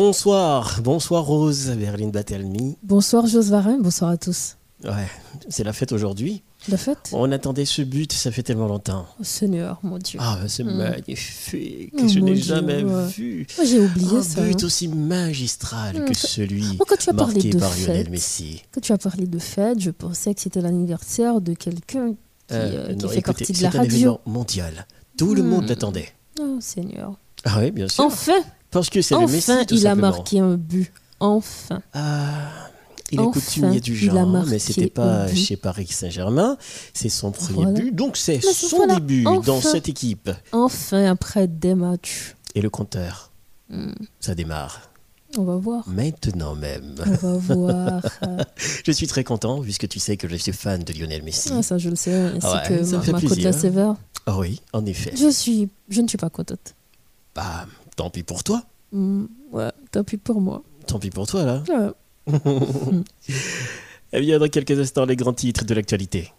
Bonsoir, bonsoir Rose, Berlin Batelmi. Bonsoir Josvarin, bonsoir à tous. Ouais, c'est la fête aujourd'hui. La fête? On attendait ce but, ça fait tellement longtemps. Oh Seigneur, mon Dieu. Ah, c'est Mm. magnifique, Oh, je n'ai jamais ouais. vu. Moi, j'ai oublié Un ça. but hein. aussi magistral Mm. que celui quand tu as parlé de par Lionel fête, Messi. quand tu as parlé de fête, je pensais que c'était l'anniversaire de quelqu'un qui, Euh, euh, qui non, fait écoutez, partie de la c'est un radio. événement mondial. Tout le Mm. monde l'attendait. Oh Seigneur. Ah oui, bien sûr. Enfin, Parce que c'est le Messi, enfin, tout il a marqué un but. Enfin. Ah, il est Enfin, coutumier du genre, marqué mais c'était pas chez Paris Saint-Germain. C'est son premier Voilà. but, donc c'est son voilà, début dans cette équipe. Enfin, après des matchs. Et le compteur, Hmm, ça démarre. On va voir. Maintenant même. On va voir. Je suis très content, puisque tu sais que je suis fan de Lionel Messi. ah, ça, je le sais. Ainsi Ah ouais, que ma, ma plaisir. la sévère. Ah oui, en effet. Je suis, je ne suis pas contente. Bah, tant pis pour toi. Hmm, ouais, tant pis pour moi. Tant pis pour toi, là. Ouais. Eh bien, dans quelques instants, les grands titres de l'actualité.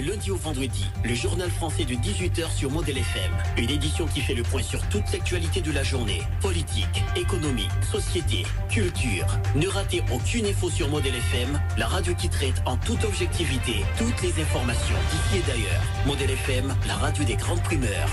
Lundi au vendredi le journal français de 18h sur Model FM. Une édition qui fait le point sur toute l'actualité de la journée. Politique, économie, société, culture. Ne ratez aucune info sur Model FM, la radio qui traite en toute objectivité toutes les informations d'ici et d'ailleurs. Model FM, la radio des grandes primeurs.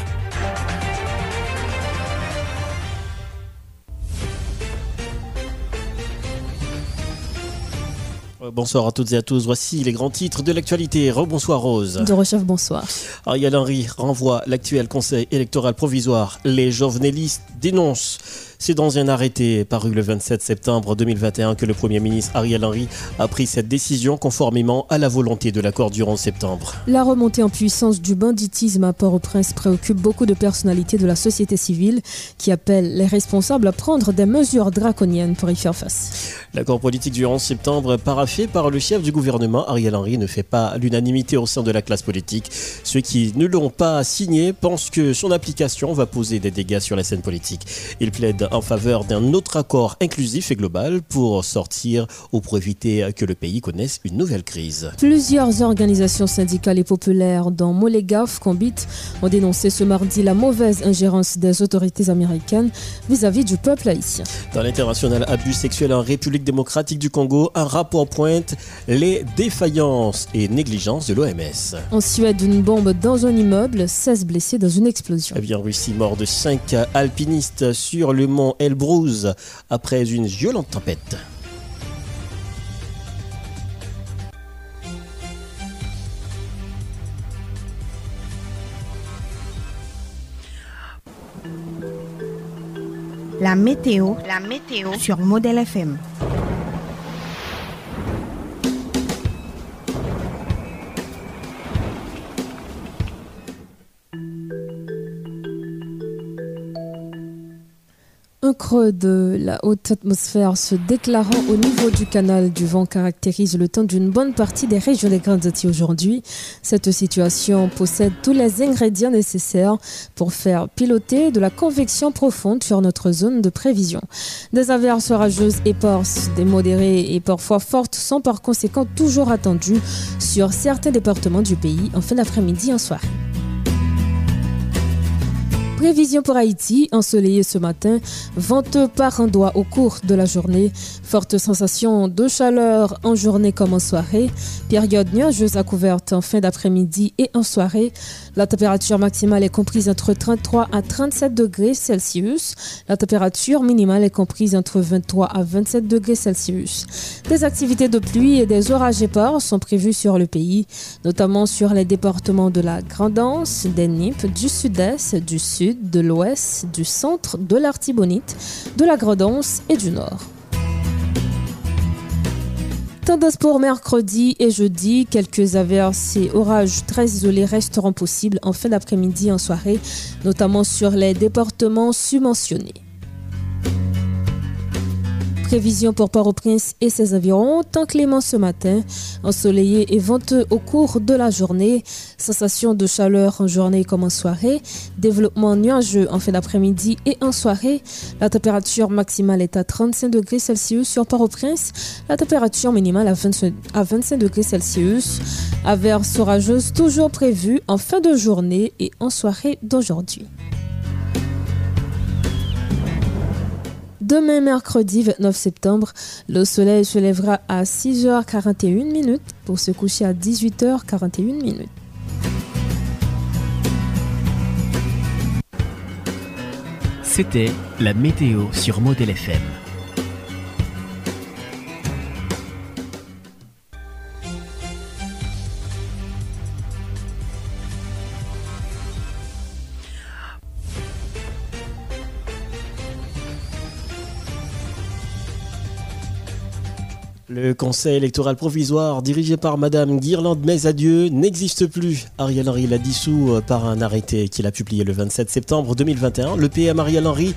Bonsoir à toutes et à tous. Voici les grands titres de l'actualité. Rebonsoir Rose. De Rechef, bonsoir. Ariel Henry renvoie l'actuel conseil électoral provisoire. Les journalistes dénoncent. C'est dans un arrêté paru le 27 septembre 2021 que le Premier ministre Ariel Henry a pris cette décision conformément à la volonté de l'accord du 11 septembre. La remontée en puissance du banditisme à Port-au-Prince préoccupe beaucoup de personnalités de la société civile qui appellent les responsables à prendre des mesures draconiennes pour y faire face. L'accord politique du 11 septembre paraffé par le chef du gouvernement Ariel Henry ne fait pas l'unanimité au sein de la classe politique. Ceux qui ne l'ont pas signé pensent que son application va poser des dégâts sur la scène politique. Il plaide en faveur d'un autre accord inclusif et global pour sortir ou pour éviter que le pays connaisse une nouvelle crise. Plusieurs organisations syndicales et populaires, dont Molegaf Combit, ont dénoncé ce mardi la mauvaise ingérence des autorités américaines vis-à-vis du peuple haïtien. Dans l'international abus sexuel en République démocratique du Congo, un rapport pointe les défaillances et négligences de l'OMS. En Suède, une bombe dans un immeuble, 16 blessés dans une explosion. Eh bien, Russie, mort de 5 alpinistes sur le mont Elbrus après une violente tempête. La météo, la météo sur Modèle FM. Un creux de la haute atmosphère se déclarant au niveau du canal du vent caractérise le temps d'une bonne partie des régions des Grandes Antilles aujourd'hui. Cette situation possède tous les ingrédients nécessaires pour faire piloter de la convection profonde sur notre zone de prévision. Des averses orageuses éparses, des modérées et parfois fortes sont par conséquent toujours attendues sur certains départements du pays en fin d'après-midi et en soirée. Prévision pour Haïti, ensoleillé ce matin, venteux par endroits au cours de la journée, forte sensation de chaleur en journée comme en soirée, période nuageuse à couverte en fin d'après-midi et en soirée. La température maximale est comprise entre 33 à 37 degrés Celsius. La température minimale est comprise entre 23 à 27 degrés Celsius. Des activités de pluie et des orages épars sont prévus sur le pays, notamment sur les départements de la Grandance, des Nippes, du sud-est, du sud, de l'ouest, du centre, de l'Artibonite, de la Grandance et du nord. Tendance pour mercredi et jeudi, quelques averses et orages très isolés resteront possibles en fin d'après-midi et en soirée, notamment sur les départements submentionnés. Prévision pour Port-au-Prince et ses environs, temps clément ce matin, ensoleillé et venteux au cours de la journée, sensation de chaleur en journée comme en soirée, développement nuageux en fin d'après-midi et en soirée, la température maximale est à 35 degrés Celsius sur Port-au-Prince, la température minimale à 25, à 25 degrés Celsius, averses orageuses toujours prévues en fin de journée et en soirée d'aujourd'hui. Demain, mercredi 29 septembre, le soleil se lèvera à 6h41 minutes pour se coucher à 18h41 minutes. C'était la météo sur Model FM. Le conseil électoral provisoire dirigé par Madame Guirlande Adieu n'existe plus. Ariel Henry l'a dissous euh, par un arrêté qu'il a publié le 27 septembre 2021. Le PM Ariel Henry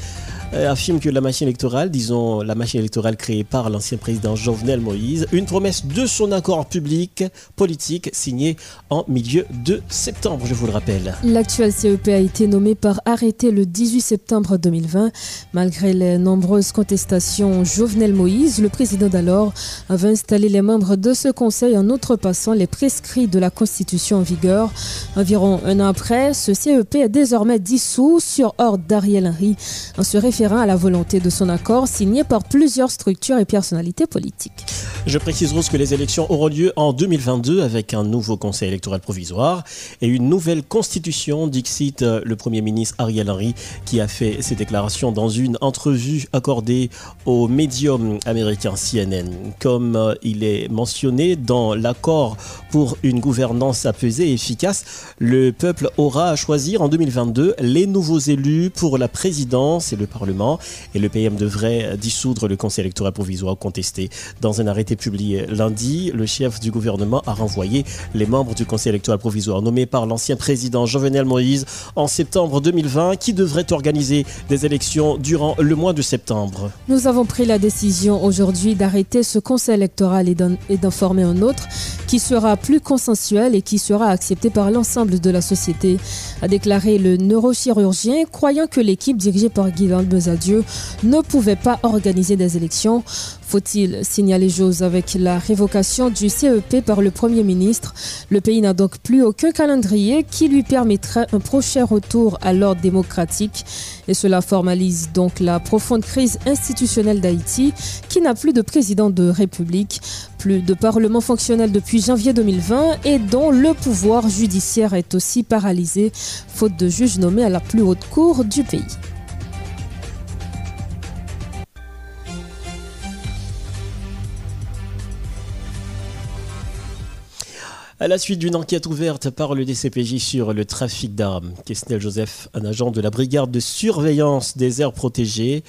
affirme que la machine électorale, disons la machine électorale créée par l'ancien président Jovenel Moïse, une promesse de son accord public politique signé en milieu de septembre, je vous le rappelle. L'actuel CEP a été nommé par arrêté le 18 septembre 2020. Malgré les nombreuses contestations, Jovenel Moïse, le président d'alors, avait installé les membres de ce conseil en outrepassant les prescrits de la Constitution en vigueur. Environ un an après, ce CEP est désormais dissous sur ordre d'Ariel Henry en se référant à la volonté de son accord signé par plusieurs structures et personnalités politiques. Je précise Rose que les élections auront lieu en 2022 avec un nouveau conseil électoral provisoire et une nouvelle constitution, dixit euh, le Premier ministre Ariel Henry qui a fait ses déclarations dans une entrevue accordée au médium américain CNN. Comme euh, il est mentionné dans l'accord pour une gouvernance apaisée et efficace, le peuple aura à choisir en 2022 les nouveaux élus pour la présidence et le Parlement et le PM devrait dissoudre le conseil électoral provisoire contesté. Dans un arrêté publié lundi, le chef du gouvernement a renvoyé les membres du conseil électoral provisoire nommés par l'ancien président Jovenel Moïse en septembre 2020 qui devrait organiser des élections durant le mois de septembre. Nous avons pris la décision aujourd'hui d'arrêter ce conseil électoral et d'en former un autre qui sera plus consensuel et qui sera accepté par l'ensemble de la société, a déclaré le neurochirurgien, croyant que l'équipe dirigée par Bezadieu ne pouvait pas organiser des élections. Faut-il signaler Jose avec la révocation du CEP par le Premier ministre? Le pays n'a donc plus aucun calendrier qui lui permettrait un prochain retour à l'ordre démocratique. Et cela formalise donc la profonde crise institutionnelle d'Haïti qui n'a plus de président de République plus de Parlement fonctionnel depuis janvier 2020 et dont le pouvoir judiciaire est aussi paralysé, faute de juges nommés à la plus haute cour du pays. À la suite d'une enquête ouverte par le DCPJ sur le trafic d'armes, Kesnel Joseph, un agent de la brigade de surveillance des aires protégées,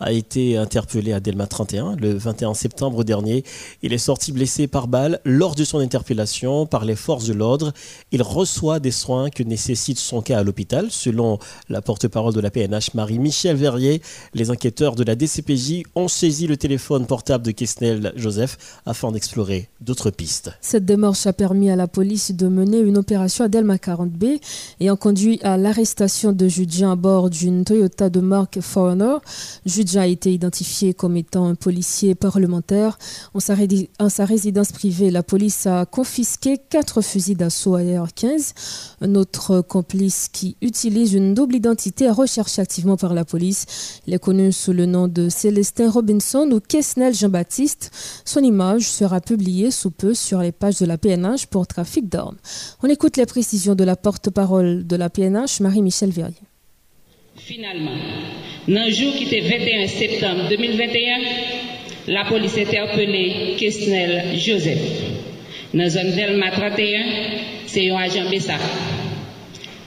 a été interpellé à Delma 31 le 21 septembre dernier. Il est sorti blessé par balle lors de son interpellation par les forces de l'ordre. Il reçoit des soins que nécessite son cas à l'hôpital. Selon la porte-parole de la PNH, Marie-Michel Verrier, les enquêteurs de la DCPJ ont saisi le téléphone portable de Kesnel Joseph afin d'explorer d'autres pistes. Cette démarche a permis à la police de mener une opération à Delma 40B ayant conduit à l'arrestation de Judien à bord d'une Toyota de marque Foreigner a été identifié comme étant un policier parlementaire. En sa, résidence privée, la police a confisqué quatre fusils d'assaut AR-15. Un autre complice qui utilise une double identité est recherché activement par la police. Il est connu sous le nom de Célestin Robinson ou Kesnel Jean-Baptiste. Son image sera publiée sous peu sur les pages de la PNH pour trafic d'armes. On écoute les précisions de la porte-parole de la PNH, Marie-Michel Verrier. Finalement, dans le jour qui était 21 septembre 2021, la police a interpellé Kesnel Joseph. Dans la zone Delma 31, c'est un agent Bessa.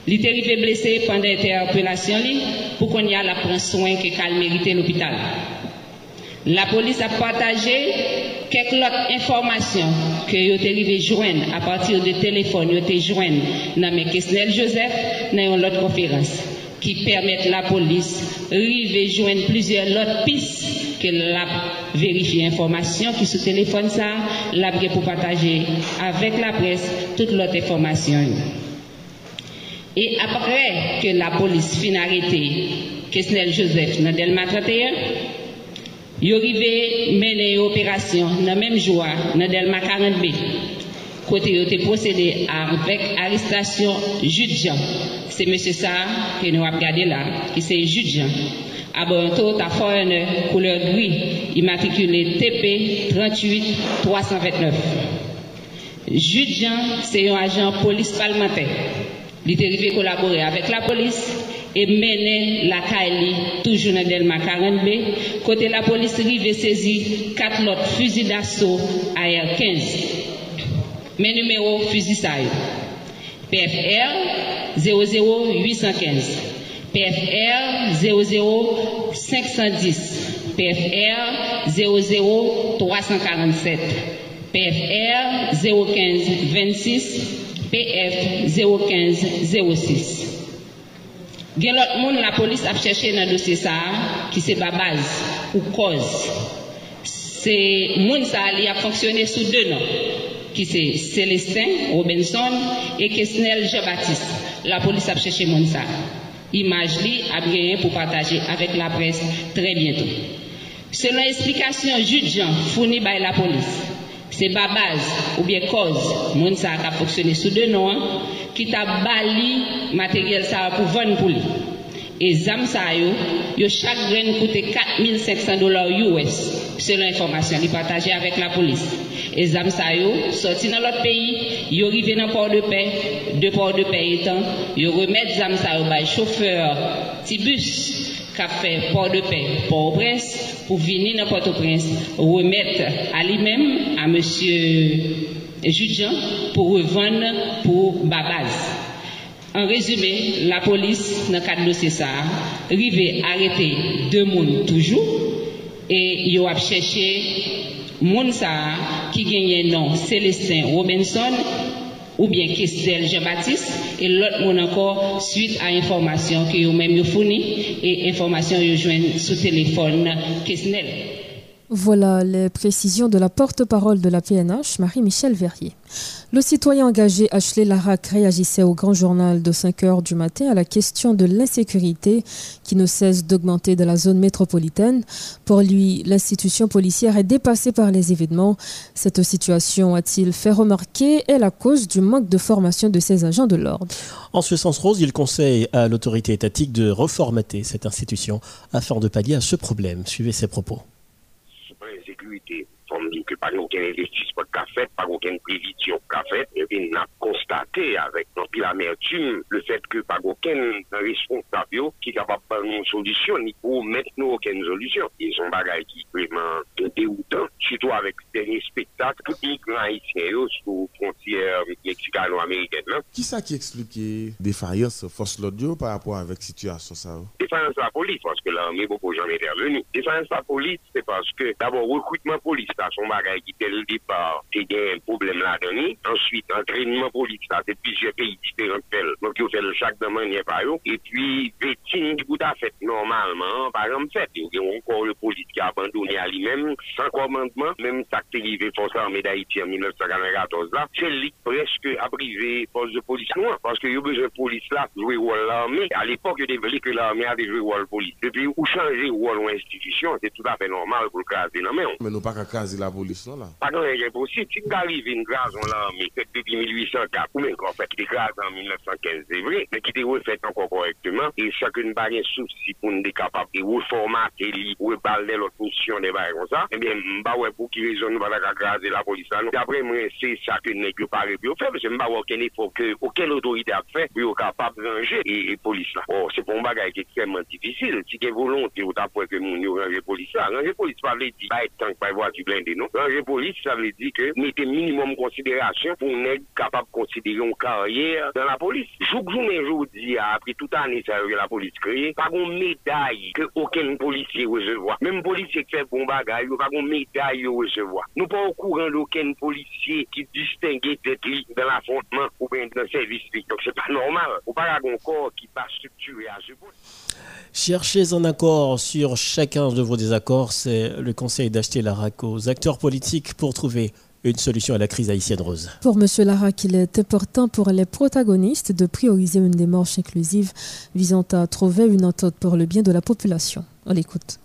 Il était arrivé blessé pendant l'interpellation pour qu'on y a la prendre soin que qu'elle l'hôpital. La police a partagé quelques autres informations que avez arrivé joindre à partir de téléphone, vous avez joindre dans Kesnel Joseph dans une autre conférence qui permettent la police de joindre plusieurs autres pistes que la vérifier information qui sous téléphone ça, la pour partager avec la presse toute l'autre information. Et après que la police fin arrêté Kesnel Joseph dans Delma 31, il arrivé mener opération dans même jour dans Delma 40B. Côté il a procédé avec arrestation Jean. C'est monsieur ça que nous avons regardé là, qui c'est Jean. À couleur gris, immatriculé TP 38 329. Jean, c'est un agent police parlementaire. Il est arrivé collaborer avec la police et mener la Kaili toujours dans Delma 40B. Côté la police arrive saisi quatre autres fusils d'assaut AR-15. men numero fuzi sa yo. PFR 00815, PFR 00510, PFR 00347, PFR 01526, PF 01506. Gen lot moun la polis ap chèche nan dosye sa ki se ba baz ou koz. Se moun sa li ap fonksyonè sou dè nan. Qui c'est Célestin Robinson et Kesnel Jean-Baptiste. La police a cherché mon ça. Image li a bien pour partager avec la presse très bientôt. Selon l'explication juge fournie par la police, c'est base ou bien cause, mon ça a fonctionné sous deux noms, hein, qui t'a bali matériel ça pour vendre pour lui. Et zam sa yo, yo chaque grain coûte 4500 dollars US, selon l'information li partagée avec la police. Et zam sa yo, sorti dans l'autre pays, yo arrivé dans port de paix, de port de paix étant, yo remettre zam sa yo by chauffeur tibus qui a fait port de paix, Port-au-Prince, pour venir dans Port-au-Prince, remettre à lui-même, à monsieur Judian, pour revendre pour Babaz. En résumé, la police, dans le cadre de ça, arrive à arrêter deux personnes toujours et ils ont cherché ça qui gagne nom Célestin Robinson ou bien Kestel Jean-Baptiste et l'autre monde encore suite à information que ont même fourni et information qu'ils joignent sous téléphone Kesnel. Voilà les précisions de la porte-parole de la PNH, Marie-Michel Verrier. Le citoyen engagé Ashley Larac réagissait au grand journal de 5 heures du matin à la question de l'insécurité qui ne cesse d'augmenter dans la zone métropolitaine. Pour lui, l'institution policière est dépassée par les événements. Cette situation, a-t-il fait remarquer, est la cause du manque de formation de ses agents de l'ordre? En ce sens, Rose, il conseille à l'autorité étatique de reformater cette institution afin de pallier à ce problème. Suivez ses propos. we did. Comme dit que pas aucun investissement qu'a fait, pas aucune prévision qu'a fait, et puis on a constaté avec notre l'amertume le fait que pas aucun responsable qui est capable de une solution, ni pour mettre nous aucune solution. Ils sont bagailles qui vraiment déroutant, surtout avec le dernier spectacle, tout haïtiens sur frontière mexicano-américaine. Qui ça qui explique défaillance force l'audio par rapport avec la situation ça? Défaillance la police, parce que l'armée beaucoup jamais intervenu. Défaillance de la police, c'est parce que d'abord recrutement police son bagage qui était le départ, c'était un problème là-dedans. Ensuite, entraînement police, c'est plusieurs pays différents. Donc, il fait le chaque de manière par eux. Et puis, victime du à fait normalement, par exemple, fait. Il y a encore le a abandonné à lui-même, sans commandement, même ça qui est arrivé force armée d'Haïti en 1994 là, c'est lui presque à privé force de police. Parce qu'il y a besoin de police là, jouer rôle l'armée. À l'époque, il y que l'armée a joué rôle police. Depuis, où changer rôle ou institution, c'est tout à fait normal pour le caser dans Mais nous pas qu'à la police là? Pas non, il est possible. Si tu arrives une grâce en l'armée, depuis 1804, ou même en fait, des grâces en 1915, c'est mais qui était refait encore correctement, et chacune pas un souci pour nous être capable de reformater, ou l'autre mission des barres comme ça, eh bien, bah ouais, pour qui raison nous va graser la police là. D'après moi, c'est ça que nous n'avons pas réussi faire, parce que bah aucun effort que aucune autorité a fait pour être capable de ranger et, police là. Oh, pour bagage qui est extrêmement difficile. Si tu volonté ou t'as que nous ranger police là, ranger police pas les dit, bah, tant que pas blindé, non? Ranger police, ça veut dire que mettez minimum considération pour être capable de considérer une carrière dans la police. Jour journée, aujourd'hui, après toute année, ça que la police créée, pas une médaille que aucun policier recevoir. Même policier qui fait bon bagage, pas une médaille recevoir. Nous pas au courant d'aucun policier qui distingue tête dans l'affrontement ou bien dans le service. Donc c'est pas normal. Ou pas un corps qui pas structuré à ce point. Cherchez un accord sur chacun de vos désaccords. C'est le conseil d'acheter la RAC aux acteurs politiques pour trouver une solution à la crise haïtienne rose. Pour M. Larac, il est important pour les protagonistes de prioriser une démarche inclusive visant à trouver une entente pour le bien de la population. On l'écoute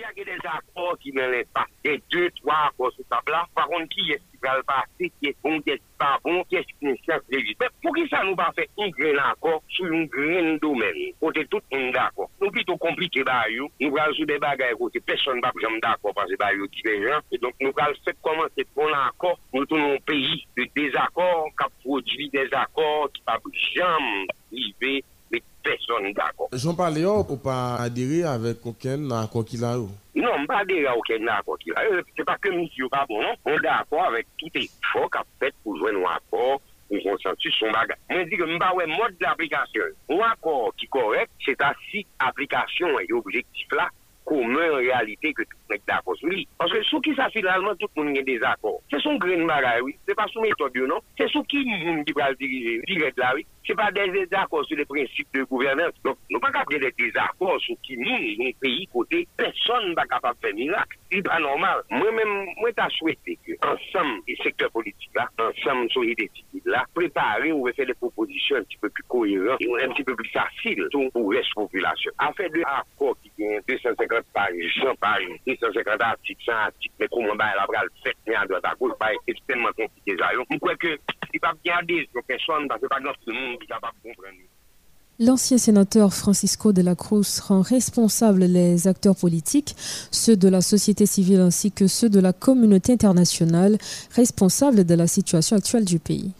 y a des accords qui ne pas. Il y a deux, trois accords sur table. Par contre, qui est-ce qui va le passer, qui est bon, qui est pas bon, qui est-ce qui ne les Mais pour qui ça nous va faire un grand accord sur un grand domaine, côté tout le monde d'accord. Nous plutôt compliqué, bah, nous allons sur des bagages côté personne ne va jamais d'accord parce que bah, différent. Et donc, nous allons faire commencer pour un accord, nous tournons pays de désaccords, qui produit des accords qui ne va jamais arriver personne d'accord. Jean-Paul Léon, ou pas adhérer avec aucun accord qu'il a eu Non, pas adhérer à aucun accord qu'il a eu. C'est pas que monsieur pas bon, non. On est d'accord avec tout effort qu'a fait pour jouer un accord pour consensus son bagage. Je dis que je pas mode d'application. Un accord qui est correct, c'est ainsi application et objectif là commun en réalité que tout le monde est d'accord sur lui. Parce que sous qui ça finalement, tout le monde a des accords. C'est son grain de bagage, oui. C'est pas sous méthode, non. C'est sous qui nous qui va diriger, direct là, oui. C'est pas des désaccords sur les principes de gouvernance. Donc, nous pas capable des désaccords sur qui nous, un pays côté, personne n'est capable de faire miracle. C'est pas normal. Moi-même, moi, t'as souhaité que, ensemble, les secteurs politiques là, ensemble, sur les là, préparer ou faire des propositions un petit peu plus cohérentes et un petit peu plus faciles pour la population. Afin de accords qui viennent 250 pages, 100 pages, 250 articles, 100 articles, mais comment bah, la bras le fait, mais à droite à gauche, pas extrêmement compliqué. Je crois que L'ancien sénateur Francisco de la Cruz rend responsable les acteurs politiques, ceux de la société civile ainsi que ceux de la communauté internationale, responsables de la situation actuelle du pays.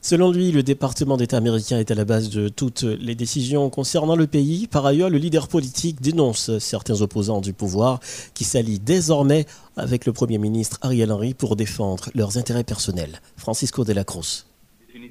Selon lui, le département d'État américain est à la base de toutes les décisions concernant le pays. Par ailleurs, le leader politique dénonce certains opposants du pouvoir qui s'allient désormais avec le Premier ministre Ariel Henry pour défendre leurs intérêts personnels. Francisco de la Cruz.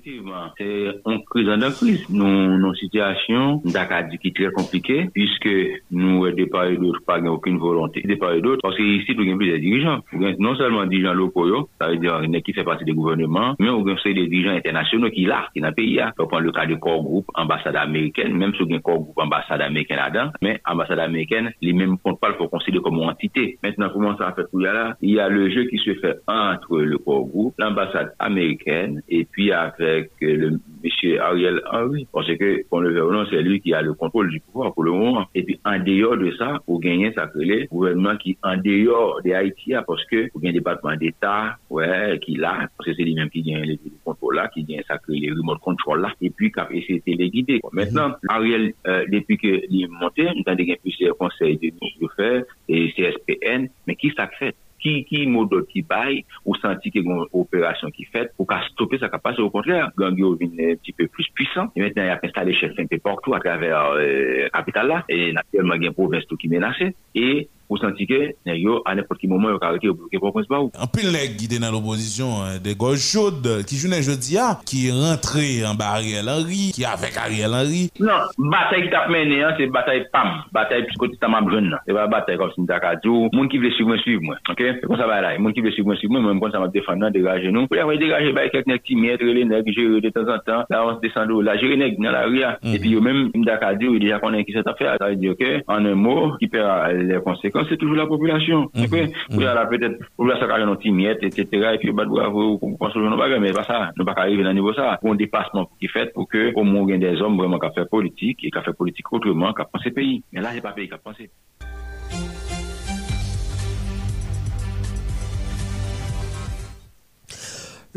Effectivement, c'est une crise en crise. Nous, nos situations, d'accord, qui est très compliquée, puisque nous, de part et d'autre, pas aucune volonté de part et d'autre, parce que ici, nous avons des dirigeants. Non seulement des dirigeants locaux, ça veut dire qui fait partie des gouvernements, mais nous avons des dirigeants internationaux qui là, qui dans le pays. On prend le cas du corps groupe ambassade américaine, même si un corps groupe ambassade américaine là-dedans, mais ambassade américaine, les mêmes comptes pas, faut considérer comme une entité. Maintenant, comment ça fait tout là? Il y a le jeu qui se fait entre le corps groupe, l'ambassade américaine, et puis avec que le monsieur Ariel Henry, parce que, qu'on le veut non, c'est lui qui a le contrôle du pouvoir pour le moment. Et puis, en dehors de ça, pour gagner, ça le gouvernement qui, en dehors de Haïti, parce que, pour gagner département d'État, ouais, qui là, parce que c'est lui-même qui gagne le contrôle là, qui gagne ça les remote control là, et puis, qui a essayé de téléguider. Maintenant, Ariel, euh, depuis que il est monté, nous avons plusieurs conseils de nous faire, et CSPN, mais qui ça fait? ki, ki modot ki bay, ou santi ki yon operasyon ki fet, ou ka stoppe sa kapase, ou kontrèr, gang yo vin un petit peu plus puissant, e et maintenant y ap installe chef un peu partout a travers euh, kapital la, et naturellement gen province tout ki menase, et ou santi ke, yo, an epot ki mouman yo kareke yo bloke pou konspa ou. An pil lèk gide nan l'oposisyon eh, de goj chod, ki jounen jodi a, ki rentre an ba Ariel Henry, ki avek Ariel Henry. Nan, batay ki tap mene an, se batay pam, batay psikoti tamam joun nan. Se ba batay kom sin takadou, moun ki vle suiv mwen suiv mwen, ok? E kon sa ba la, moun ki vle suiv mwen suiv mwen, mwen kon sa mwen defan nan, degaje nou. Pou la mwen degaje bay kek nek ti metre, le nek jere de tan san tan, la on se desando, la jere nek nan la ria. E pi yo men, mwen takadou, yo deja konen ki se ta fe, an mou, ki per le konsekwen c'est toujours la population. Mm -hmm. Vous avez peut-être, vous avez ça, petit miette, etc. Et puis, bah, vous construire nos bagages, mais pas ça. Nous pas arriver à niveau ça. Un dépassement qui fait pour que, au moins, il y des hommes vraiment qui fait politique et qui fait politique autrement, qui pensé pays. Mais là, c'est pas pays qui a pensé.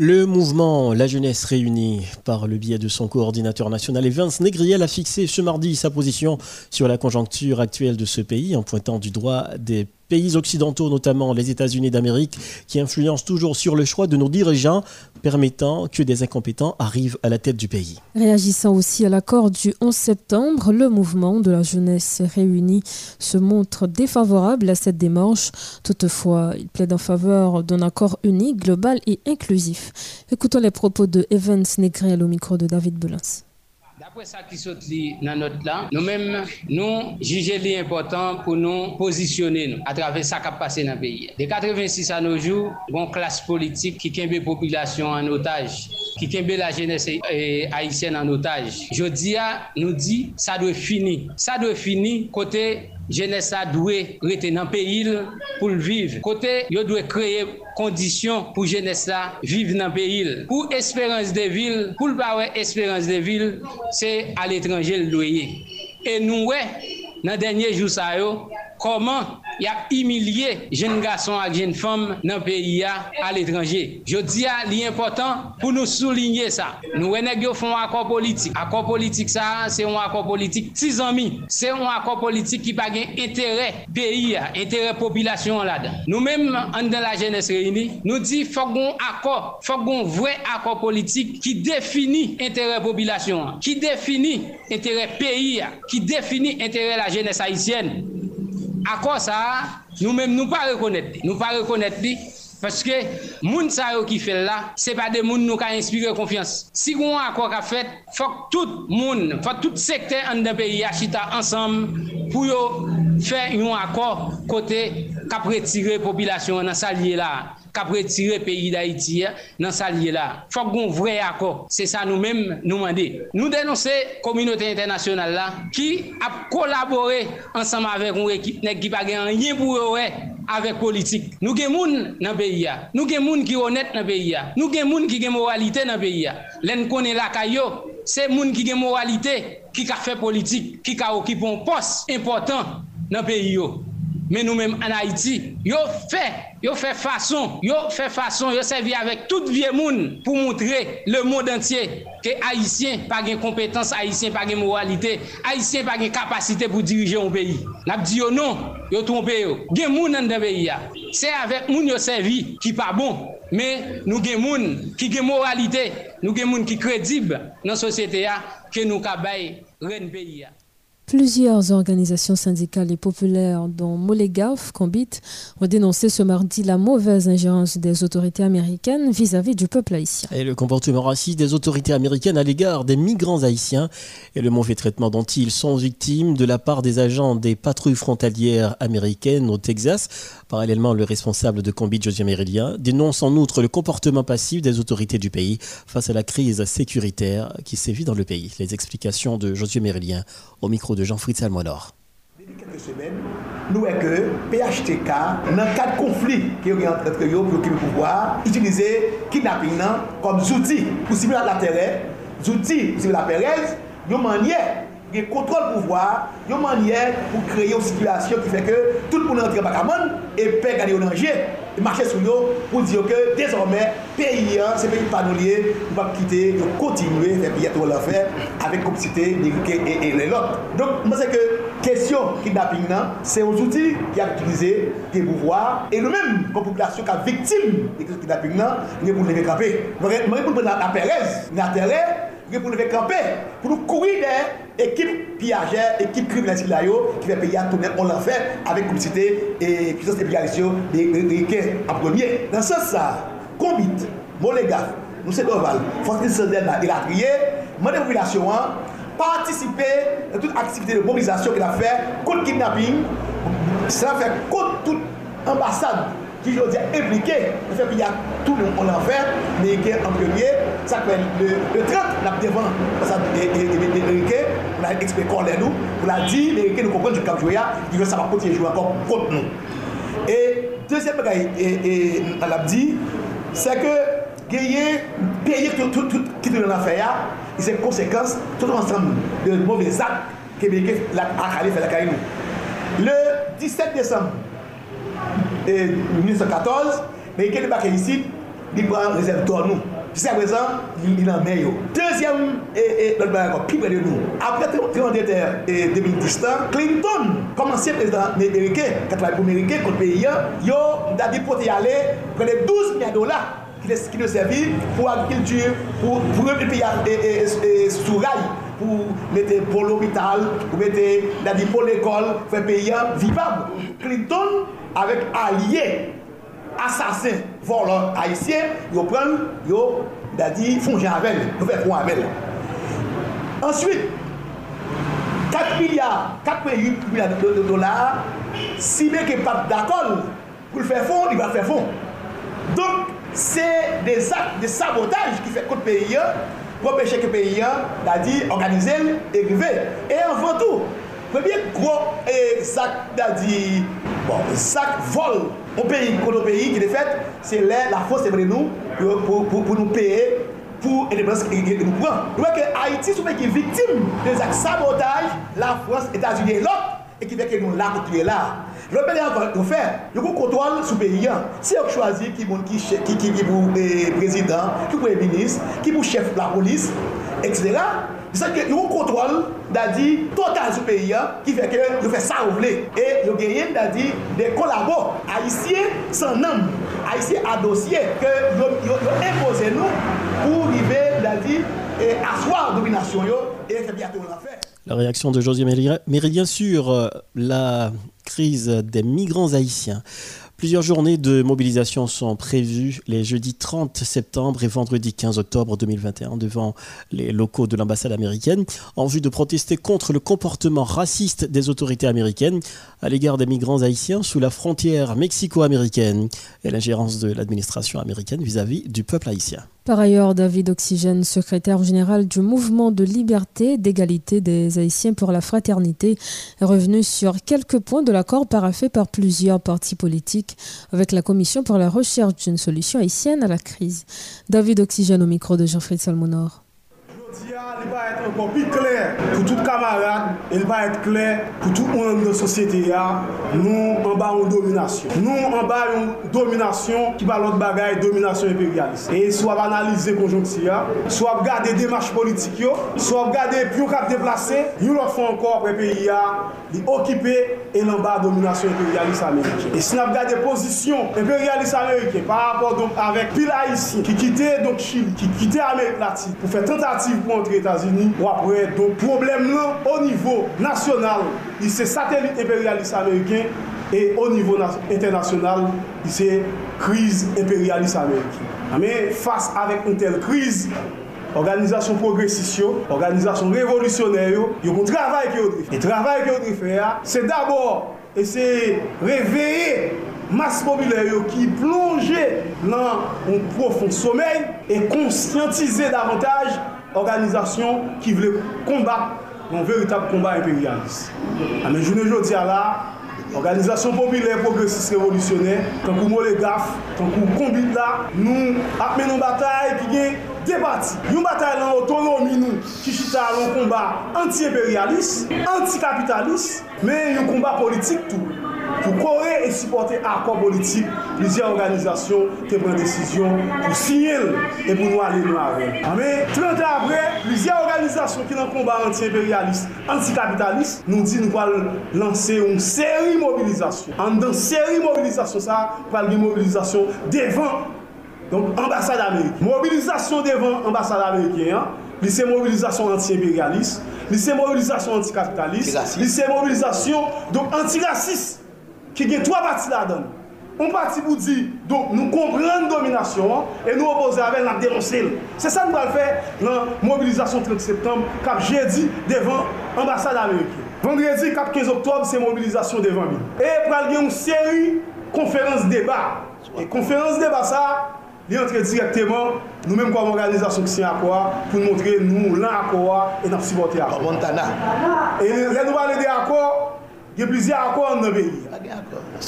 Le mouvement La Jeunesse Réunie, par le biais de son coordinateur national Evans Negriel, a fixé ce mardi sa position sur la conjoncture actuelle de ce pays en pointant du droit des pays occidentaux, notamment les États-Unis d'Amérique, qui influencent toujours sur le choix de nos dirigeants, permettant que des incompétents arrivent à la tête du pays. Réagissant aussi à l'accord du 11 septembre, le mouvement de la jeunesse réunie se montre défavorable à cette démarche. Toutefois, il plaide en faveur d'un accord unique, global et inclusif. Écoutons les propos de Evans Negrel au micro de David Belens. Après ça qui saute dans notre là, nous-mêmes, nous jugeons important pour nous positionner nous, à travers ça qui a passé dans le pays. De 86 à nos jours, bon classe politique qui kembe la population e, en otage, qui kembe la jeunesse haïtienne en otage. Je dis à nous dit, ça doit finir. Ça doit finir côté jenesa dwe rete nan peyil pou l'viv. Kote yo dwe kreye kondisyon pou jenesa viv nan peyil. Pou esperans de vil, pou l'bawe esperans de vil, se al etranje l'doye. E nou we, nan denye jou sa yo, koman yap imilye jen gason ak jen fom nan peyi ya al etranje. Je di ya li important pou nou soulinye sa. Nou wenek yo fon akor politik. Akor politik sa, se yon akor politik si zami. Se yon akor politik ki pa gen entere peyi ya, entere popilasyon la dan. Nou menm an den la jenes reyni, nou di fok gon akor, fok gon vwe akor politik ki defini entere popilasyon, ki defini entere peyi ya, ki defini entere la jenes haisyen. akor sa, nou menm nou pa rekonet li. Nou pa rekonet li, paske moun sa yo ki fel la, se pa de moun nou ka inspire konfians. Si goun akor ka fet, fok tout moun, fok tout sekte an de peyi a chita ansam, pou yo fe yon akor kote kap retire popilasyon nan sa liye la. kap retire peyi d'Haïti nan sa liye la. Fok goun vre akor. Se sa nou menm nou mande. Nou denonse kominote internasyonal la ki ap kolabore ansam avek ou ekip nek ki pa gen an yin pou yo we avek politik. Nou gen moun nan peyi ya. Nou gen moun ki honet nan peyi ya. Nou gen moun ki gen moralite nan peyi ya. Len konen la kayo, se moun ki gen moralite ki ka fe politik, ki ka okipon pos important nan peyi yo. Men nou menm an Haiti, yo fe, yo fe fason, yo fe fason, yo servi avèk tout vie moun pou montre le moun dentye ke Haitien pa gen kompetans, Haitien pa gen moralite, Haitien pa gen kapasite pou dirije yon peyi. Nap di yo non, yo trompe yo. Gen moun an den peyi ya. Se avèk moun yo servi ki pa bon, men nou gen moun ki gen moralite, nou gen moun ki kredib nan sosyete ya, ke nou kabay ren peyi ya. Plusieurs organisations syndicales et populaires, dont Molegaf, Combit, ont dénoncé ce mardi la mauvaise ingérence des autorités américaines vis-à-vis du peuple haïtien. Et le comportement raciste des autorités américaines à l'égard des migrants haïtiens et le mauvais traitement dont ils sont victimes de la part des agents des patrouilles frontalières américaines au Texas. Parallèlement, le responsable de Combit, José Mérilien, dénonce en outre le comportement passif des autorités du pays face à la crise sécuritaire qui sévit dans le pays. Les explications de Josué Mérilien au micro de Jean-Fritz Almonor. Nous voyons que PHTK, dans le cas de conflit qui est entre eux pour le pouvoir, utiliser kidnapping comme outil pour cibler la terre, outils pour cibler la Pérez, une manière gen kontrol pouvoir, yon manye pou kreye yon situasyon ki feke tout pou nan tre bakaman, e pe gade yon anje, e mache sou yo pou diyo ke dezormè, peyi yon, se peyi panolye, ou pa kite, yon kontinue, fe piye to la fe, avek kompsite, nirike, e le lot. Donk, mwen se ke, kesyon kidnapping nan, se yon zouti ki ap utilize gen pouvoir, e nou men, kon populasyon ka viktim de kesyon kidnapping nan, gen pou leve kapè. Mwen repon pou nan aperez, nan aterè, pour les camper, pour nous courir des équipes piagères, équipes criminelles qui fait payer à on l'a fait avec complicité et puissance de des en premier. Dans ce sens, Combit, Moléga, nous sommes Doval, Force Sandel et la trier, la population participer à toute activité de mobilisation qu'il a fait contre kidnapping, ça fait contre toute ambassade qui aujourd'hui est impliquée. Le fait qu'il y a tout le monde en fait, mais qui en premier, ça fait le, le 30, là devant l'ambassade américaine, on a expliqué nous, on a dit, les nous comprennent du Cap Joya, ils veulent savoir continuer à jouer encore contre nous. Et deuxième bagaille, et, elle a dit, c'est que gagner, payer tout, tout, tout qui est dans l'affaire, et c'est conséquence, tout ensemble de mauvais actes que la Akali fait la caille Le 17 décembre E, 1914, men yike li bake yisit, li pran rezerv ton nou. Jisè prezant, li nan men yo. Dezyem, e, e, lòt bayan kon, pi pre de nou. Apre triyon de ter 2010 tan, Clinton, komanse prezident Amerike, katran pou Amerike, kont pe yon, yo, mda di pote yale, pre de 12 milyon dola, ki ne servi pou agrikultur, pou repi peyi sou ray, pou mette pou l'hôpital, pou mette la di pou l'ekol, fe peyi vivab. Clinton, avèk alye asasin volan haisyen, yo pren yo dadi fonjen avèl, yo fè kon avèl. Answit, 4 milyard, 4,8 milyard de dolar, si mè ke pat dakon, pou l fè fon, li va fè fon. Donk, se de zak de sabotaj ki fè kote peyi an, pou peche ke peyi an, dadi organizel, e grive. E anvan tou, prebyen gro e zak dadi Bon, sak vol ou peyi kono peyi ki de fet, se lè la fos se vre nou pou nou peye pou enebranse ki nou pran. Nou wè ke Haiti sou pe ki viktim de zak sabotaj la Frans, Etats-Unis lòk e ki veke nou lak tuye la. Lò pe lè an kon fè, yo kon kontrol sou peyi an. Se yo chwazi ki moun ki ki pou prezident, ki pou e minis, ki pou chef la polis, etc. C'est que nous contrôle total sous pays qui fait que nous fait ça ou Et nous gagnons dit des collabos haïtiens sans nom, haïtiens à dossier que nous imposé nous pour arriver et asseoir domination et faire bientôt l'affaire. La réaction de José Méridien sur euh, la crise des migrants haïtiens. Plusieurs journées de mobilisation sont prévues les jeudis 30 septembre et vendredi 15 octobre 2021 devant les locaux de l'ambassade américaine en vue de protester contre le comportement raciste des autorités américaines à l'égard des migrants haïtiens sous la frontière mexico-américaine et l'ingérence de l'administration américaine vis-à-vis -vis du peuple haïtien. Par ailleurs, David Oxygène, secrétaire général du mouvement de liberté, d'égalité des Haïtiens pour la fraternité, est revenu sur quelques points de l'accord paraffé par plusieurs partis politiques avec la Commission pour la recherche d'une solution haïtienne à la crise. David Oxygène au micro de Jean-Philippe Salmonor il va être encore plus clair pour tout camarade, il va être clair pour tout le monde de la société. Nous, en bas, une domination. Nous, en bas, une domination qui va l'autre bagaille, domination impérialiste. Et soit analyser conjoncture, soit regarder démarches politiques, soit regarder plus cap déplacé, nous le font encore pour le pays, occuper et en bas, domination impérialiste américaine. Et si nous regardons position impérialiste américaine par rapport donc avec pile haïtien qui quittait donc Chili, qui quittait l'Amérique latine pour faire tentative pou antre Etats-Unis, wap wè do problem lan o nivou nasyonal, lise satelit imperialist Ameriken, e o nivou internasyonal, lise kriz imperialist Ameriken. Amè, fase avèk un tel kriz, Organizasyon progresisyon, organizasyon revolisyonèryo, yo kon travay ki yo drif. E travay ki yo drif e a, se d'abord ese reveye mas populèryo ki plonje lan an profon somèl e konsyantize davantage organizasyon ki vle kombat yon veritab kombat imperialist. Ame ah, jounen jodi ala, Organizasyon popilè progresis revolutionè, tankou Mole Gaf, tankou Kombitla, nou apmen nou batay ki gen debati. Yon batay lan otonomi nou ki chita lan komba anti-imperialist, anti-kapitalist, men yon komba politik tou. pou kore e sipote akon politik, plizye organizasyon te pren desisyon pou sinyel e pou nou ale nou avè. Amè, 30 an apre, plizye organizasyon ki nan komba anti-imperialist, anti-kapitalist, nou di nou pal lanse yon seri mobilizasyon. An dan seri mobilizasyon sa, pal gen mobilizasyon devan Donc, ambassade américaine. Mobilisation devant ambassade américaine. Li se mobilizasyon anti-imperialist, li se mobilizasyon anti-kapitalist, li se mobilizasyon anti-racist. qui a trois parties là-dedans. Un parti pour dire, donc nous comprenons la domination et nous opposer avec la dénoncer. C'est ça que nous allons faire dans la mobilisation 30 septembre, cap jeudi devant l'ambassade américaine. Vendredi, cap 15 octobre, c'est mobilisation devant lui. Et il y a une série de conférences débat. Et conférences débat, ça, il entre directement, nous-mêmes comme organisation qui s'y accord, pour nous montrer nous l'un accord et nous supporter accord. Montana. Et là, nous allons des accords. Il y a plusieurs accords dans le pays.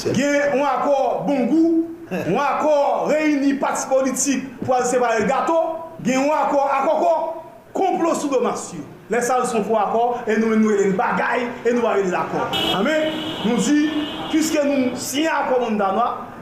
Il y a un accord bon goût, un accord réuni partis politiques pour séparer le gâteau, il y a un accord accord complot sous dommage. Les salles sont pour accord et nous nous les bagailles et nous avons les accords. Amen. Nous dit puisque nous signons accord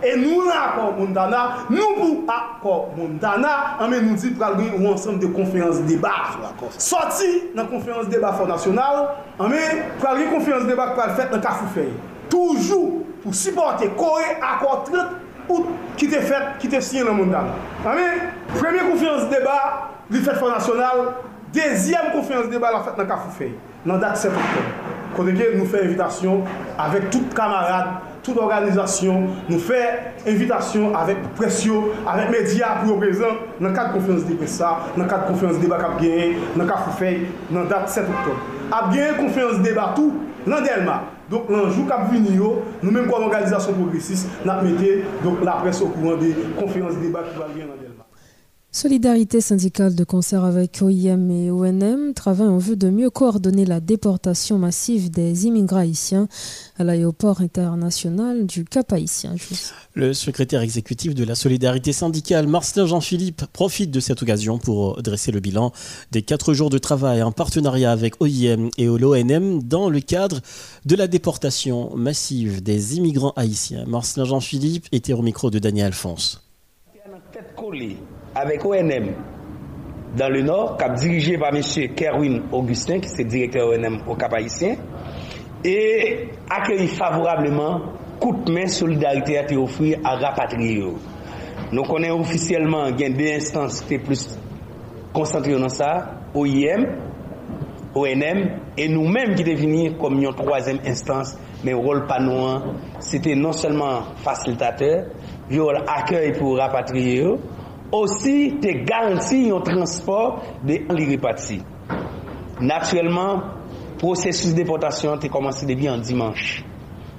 E nou nan akor Mondana, nou pou akor Mondana, anme nou di pral gen ou ansem de konferans debat. Soti nan konferans debat fornasyonal, anme pral gen konferans debat pral fet nan kafou fey. Toujou pou supporte kore akor 30 out ki te fet, ki te siyen nan Mondana. Anme, premye konferans debat, li fet fornasyonal, dezyem konferans debat la fet nan kafou fey. Nan dat 7 oktob. Konde gen nou fe evitasyon avek tout kamarade toute organisation, nous fait invitation avec Pressio, avec Média pour présent dans quatre conférences de presse, dans quatre conférences de débat qui gagné, dans quatre feuilles, dans date 7 octobre. A bien conférence de débat tout, dans Delma. Donc, dans le jour qui vient, nous-mêmes, comme organisation progressiste, nous mettons la presse au courant des conférences de débat qui va venir dans Solidarité syndicale de concert avec OIM et ONM travaille en vue de mieux coordonner la déportation massive des immigrants haïtiens à l'aéroport international du Cap Haïtien. Le secrétaire exécutif de la Solidarité syndicale, Marcelin Jean-Philippe, profite de cette occasion pour dresser le bilan des quatre jours de travail en partenariat avec OIM et l'ONM dans le cadre de la déportation massive des immigrants haïtiens. Marcelin Jean-Philippe était au micro de Daniel Alphonse avec ONM dans le Nord, cap dirigé par M. Kerwin Augustin, qui est directeur ONM au Cap Haïtien, et accueilli favorablement coup de main solidarité à offert à rapatrier. Nous connaissons officiellement deux instances qui sont plus concentrées dans ça, OIM, ONM, et nous-mêmes qui devenons comme une troisième instance, mais rôle pas c'était non seulement facilitateur, il y a accueil pour rapatrier, Osi te garanti yon transport de an li repati. Naturelman, prosesus deportasyon te komanse debi an dimanche.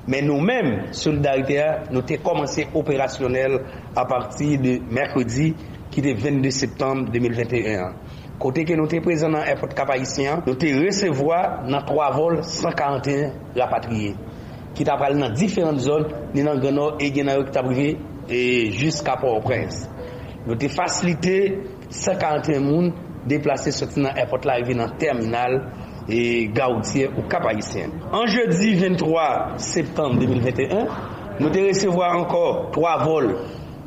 Men nou men, solidarite a, nou te komanse operasyonel a parti de merkredi ki de 22 septembre 2021. Kote ke nou te prezen nan airport kapayisyen, nou te resevoa nan 3 vol 141 rapatriye. Ki ta pral nan diferent zon, ni nan Grenoble e Genayok tabrive, e jiska Port-au-Prince. yo te fasilite 51 moun deplase soti nan airport la evi nan terminal e gaoutier ou kapayisyen. An jeudi 23 septembre 2021, nou te resevo ankor 3 vol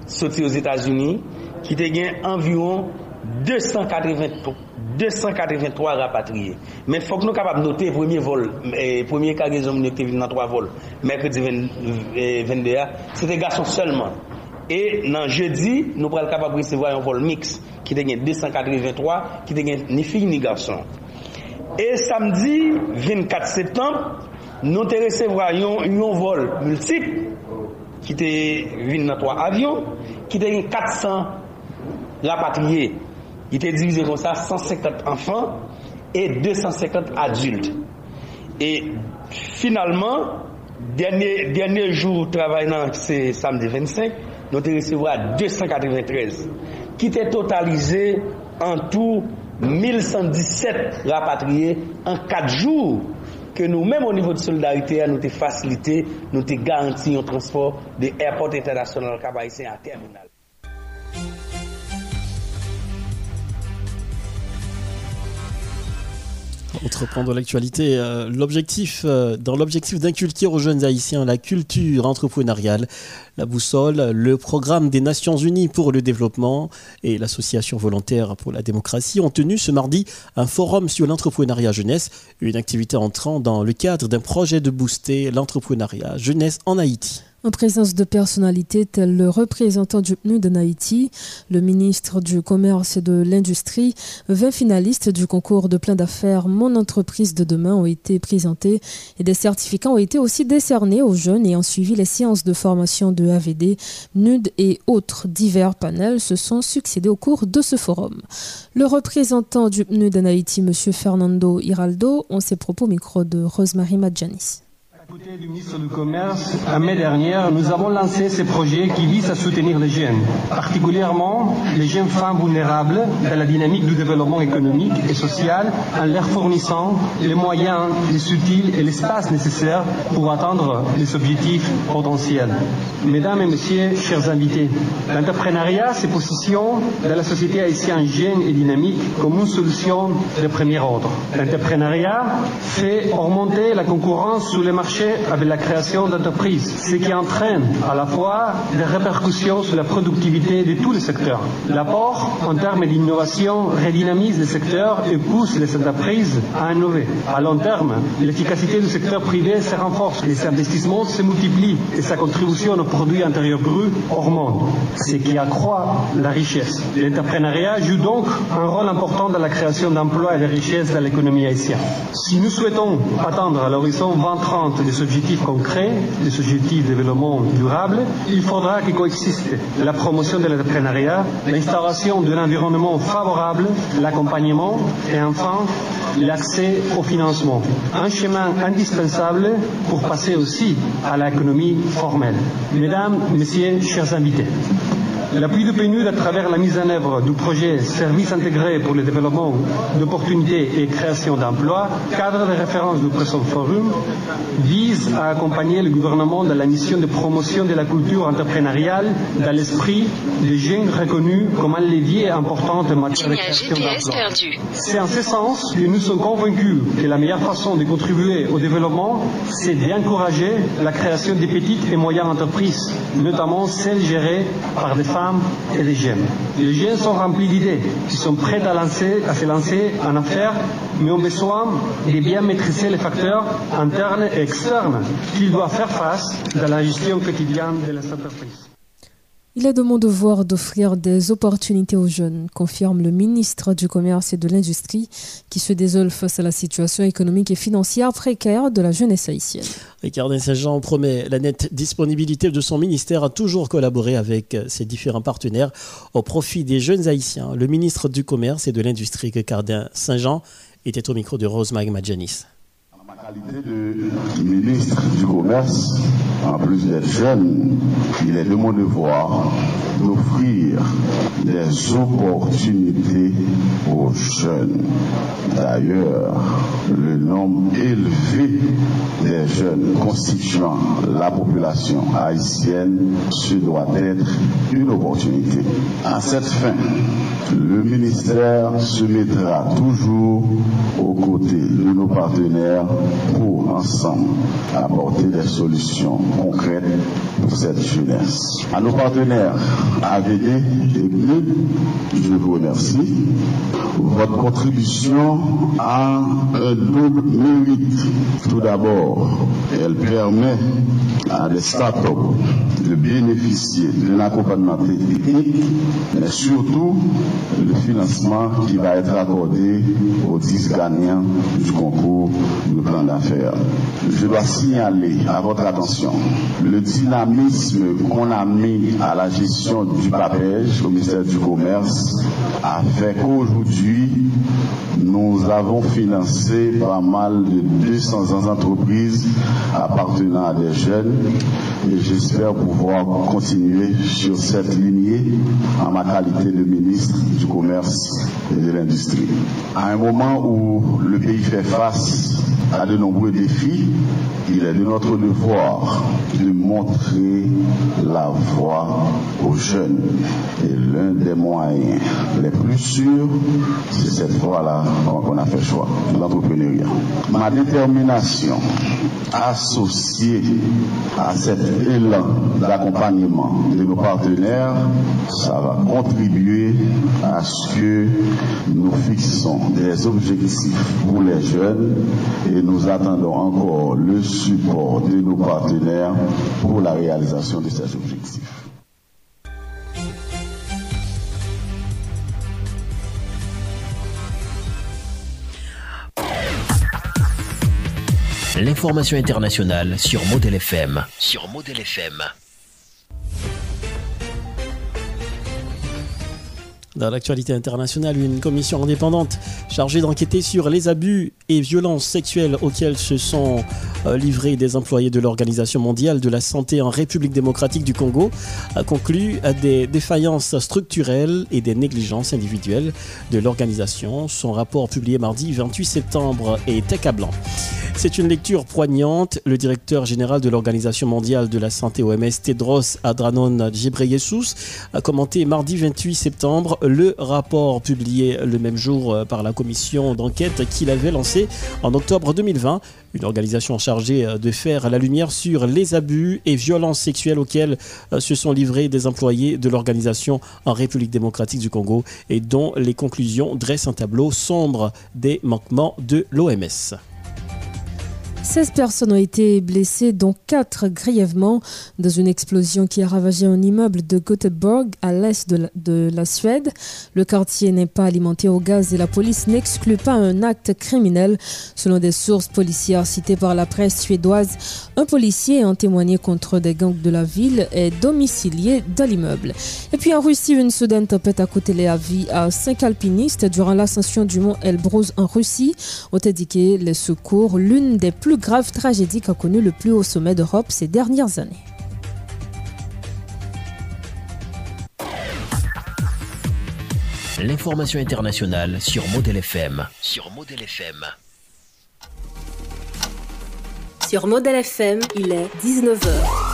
soti os Etats-Unis ki te gen environ 280, 283 rapatriye. Men fok nou kapap note premier vol, eh, premier kagezom nou te vin nan 3 vol, mekredi 22 a, se te gason selman. E nan jeudi, nou pral kapab resevo yon vol mix ki te gen 283, ki te gen ni fi ni garson. E samdi, 24 septembre, nou te resevo yon, yon vol multip ki te vin nan 3 avyon, ki te gen 400 rapatriye. I te divize kon sa 150 anfan e 250 adult. E finalman, denye, denye jou travay nan se samdi 25, nous avons recevoir 293, qui étaient totalisés en tout 1117 rapatriés en 4 jours que nous-mêmes au niveau de solidarité, nous avons facilité, nous avons garanti un transport de l'aéroport international cap à terminal. Entreprendre l'actualité, euh, l'objectif, euh, dans l'objectif d'inculquer aux jeunes haïtiens la culture entrepreneuriale, la boussole, le programme des Nations Unies pour le développement et l'association volontaire pour la démocratie ont tenu ce mardi un forum sur l'entrepreneuriat jeunesse, une activité entrant dans le cadre d'un projet de booster l'entrepreneuriat jeunesse en Haïti en présence de personnalités telles le représentant du PNUD en Haïti, le ministre du Commerce et de l'Industrie, 20 finalistes du concours de plein d'affaires Mon entreprise de demain ont été présentés et des certificats ont été aussi décernés aux jeunes ayant suivi les séances de formation de AVD, PNUD et autres divers panels se sont succédés au cours de ce forum. Le représentant du PNUD en Haïti, M. Fernando Hiraldo, ont ses propos au micro de Rosemary Madjanis. Côté du ministre du Commerce, en mai dernière, nous avons lancé ce projet qui vise à soutenir les jeunes, particulièrement les jeunes femmes vulnérables dans la dynamique du développement économique et social, en leur fournissant les moyens, les outils et l'espace nécessaires pour atteindre les objectifs potentiels. Mesdames et messieurs, chers invités, l'entrepreneuriat se positionne dans la société haïtienne jeune et dynamique comme une solution de premier ordre. L'entrepreneuriat fait augmenter la concurrence sur les marchés avec la création d'entreprises, ce qui entraîne à la fois des répercussions sur la productivité de tous les secteurs. L'apport en termes d'innovation redynamise les secteurs et pousse les entreprises à innover. À long terme, l'efficacité du secteur privé se renforce, les investissements se multiplient et sa contribution au produit intérieur brut augmente, ce qui accroît la richesse. L'entrepreneuriat joue donc un rôle important dans la création d'emplois et de richesses dans l'économie haïtienne. Si nous souhaitons atteindre à l'horizon 2030 des objectifs concrets, des objectifs de développement durable, il faudra que coexistent la promotion de l'entrepreneuriat, l'instauration d'un environnement favorable, l'accompagnement et enfin l'accès au financement. Un chemin indispensable pour passer aussi à l'économie formelle. Mesdames, Messieurs, chers invités, L'appui de PNUD à travers la mise en œuvre du projet Service intégré pour le développement d'opportunités et création d'emplois, cadre de référence du présent forum, vise à accompagner le gouvernement dans la mission de promotion de la culture entrepreneuriale dans l'esprit des jeunes reconnus comme un levier important en matière de création d'emplois. C'est en ce sens que nous sommes convaincus que la meilleure façon de contribuer au développement, c'est d'encourager la création des petites et moyennes entreprises, notamment celles gérées par des femmes et les jeunes. Les jeunes sont remplis d'idées, ils sont prêts à, lancer, à se lancer en affaires, mais ont besoin de bien maîtriser les facteurs internes et externes qu'ils doivent faire face dans la gestion quotidienne de les entreprises. Il est de mon devoir d'offrir des opportunités aux jeunes, confirme le ministre du Commerce et de l'Industrie, qui se désole face à la situation économique et financière précaire de la jeunesse haïtienne. Ricard Saint-Jean promet la nette disponibilité de son ministère à toujours collaborer avec ses différents partenaires au profit des jeunes haïtiens. Le ministre du Commerce et de l'Industrie, Cardin Saint-Jean, était au micro de Rose Magmajanis qualité de ministre du Commerce, en plus d'être jeune, il est de mon devoir d'offrir des opportunités aux jeunes. D'ailleurs, le nombre élevé des jeunes constituant la population haïtienne, ce doit être une opportunité. À cette fin, le ministère se mettra toujours aux côtés de nos partenaires pour ensemble apporter des solutions concrètes pour cette jeunesse. À nos partenaires Et BNU, je vous remercie. Votre contribution a un double mérite. Tout d'abord, elle permet à des startups de bénéficier d'un accompagnement technique, mais surtout le financement qui va être accordé aux 10 gagnants du concours de plan d'affaires. Je dois signaler à votre attention le dynamisme qu'on a mis à la gestion du papège au ministère du Commerce a fait qu'aujourd'hui, nous avons financé pas mal de 200 entreprises appartenant à des jeunes et j'espère pouvoir continuer sur cette lignée en ma qualité de ministre du Commerce et de l'Industrie. À un moment où le pays fait face à de nombreux défis, il est de notre devoir de montrer la voie aux jeunes. Et l'un des moyens les plus sûrs, c'est cette voie-là qu'on a fait choix, l'entrepreneuriat. Ma détermination associée à cet élan d'accompagnement de nos partenaires, ça va contribuer à ce que nous fixons des objectifs pour les jeunes et nous attendons encore le support de nos partenaires pour la réalisation de ces objectifs. L'information internationale sur Model FM. Sur Model FM. Dans l'actualité internationale, une commission indépendante chargée d'enquêter sur les abus et violences sexuelles auxquels se sont euh, livrés des employés de l'Organisation mondiale de la santé en République démocratique du Congo a conclu à des défaillances structurelles et des négligences individuelles de l'organisation. Son rapport publié mardi 28 septembre est accablant. C'est une lecture poignante. Le directeur général de l'Organisation mondiale de la santé OMS, Tedros Adhanom Ghebreyesus, a commenté mardi 28 septembre le rapport publié le même jour euh, par la commission d'enquête qu'il avait lancée en octobre 2020 une organisation chargée euh, de faire la lumière sur les abus et violences sexuelles auxquels euh, se sont livrés des employés de l'organisation en République démocratique du Congo et dont les conclusions dressent un tableau sombre des manquements de l'OMS. 16 personnes ont été blessées, dont 4 grièvement, dans une explosion qui a ravagé un immeuble de Göteborg à l'est de, la, Suède. Le quartier n'est pas alimenté au gaz et la police n'exclut pas un acte criminel. Selon des sources policières citées par la presse suédoise, un policier ayant témoigné contre des gangs de la ville est domicilié dans l'immeuble. Et puis en Russie, une soudaine tempête a coûté la vie à 5 alpinistes durant l'ascension du mont Elbrus en Russie, les secours, l'une des plus grave tragédie qu'a connu le plus haut sommet d'Europe ces dernières années. L'information internationale sur Model FM. Sur Model FM. Sur Model FM, il est 19h.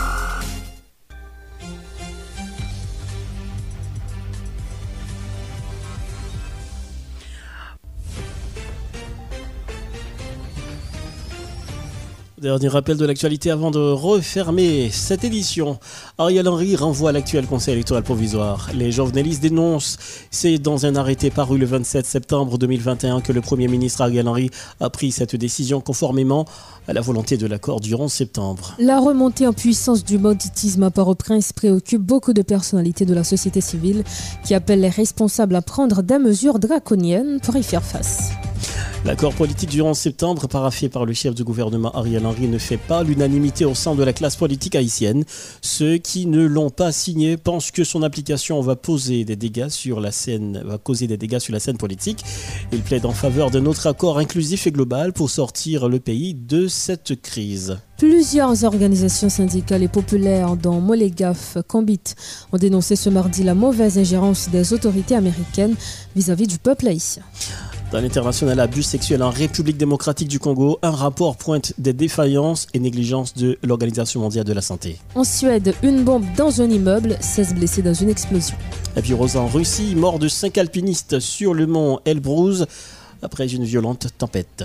Dernier rappel de l'actualité avant de refermer cette édition. Ariel Henry renvoie l'actuel conseil électoral provisoire. Les journalistes dénoncent, c'est dans un arrêté paru le 27 septembre 2021 que le Premier ministre Ariel Henry a pris cette décision conformément à la volonté de l'accord du 11 septembre. La remontée en puissance du banditisme à Port-au-Prince préoccupe beaucoup de personnalités de la société civile qui appellent les responsables à prendre des mesures draconiennes pour y faire face. L'accord politique du 11 septembre, parafé par le chef du gouvernement Ariel Henry, ne fait pas l'unanimité au sein de la classe politique haïtienne. Ceux qui ne l'ont pas signé pensent que son application va poser des dégâts sur la scène, va causer des dégâts sur la scène politique. Il plaide en faveur d'un autre accord inclusif et global pour sortir le pays de cette crise. Plusieurs organisations syndicales et populaires, dont Molegaf, Combit, ont dénoncé ce mardi la mauvaise ingérence des autorités américaines vis-à-vis -vis du peuple haïtien. Dans l'international abus sexuel en République démocratique du Congo, un rapport pointe des défaillances et négligences de l'Organisation mondiale de la santé. En Suède, une bombe dans un immeuble, 16 blessés dans une explosion. Et puis en Russie, mort de 5 alpinistes sur le mont Elbrus après une violente tempête.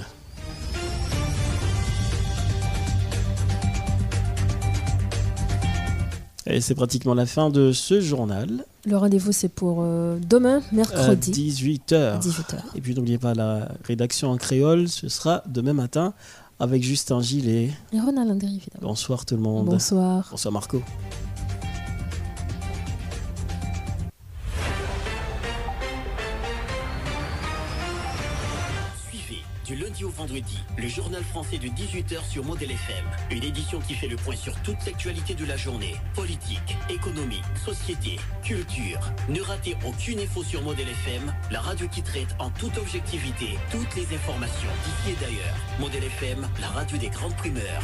Et c'est pratiquement la fin de ce journal. Le rendez-vous, c'est pour euh, demain, mercredi. 18h. 18h. Et puis n'oubliez pas la rédaction en créole, ce sera demain matin avec Justin Gillet. Et Ronald évidemment. Bonsoir tout le monde. Bonsoir. Bonsoir Marco. Du lundi au vendredi, le journal français de 18h sur Model FM. Une édition qui fait le point sur toute l'actualité de la journée. Politique, économie, société, culture. Ne ratez aucune info sur Model FM, la radio qui traite en toute objectivité toutes les informations d'ici et d'ailleurs. Model FM, la radio des grandes primeurs.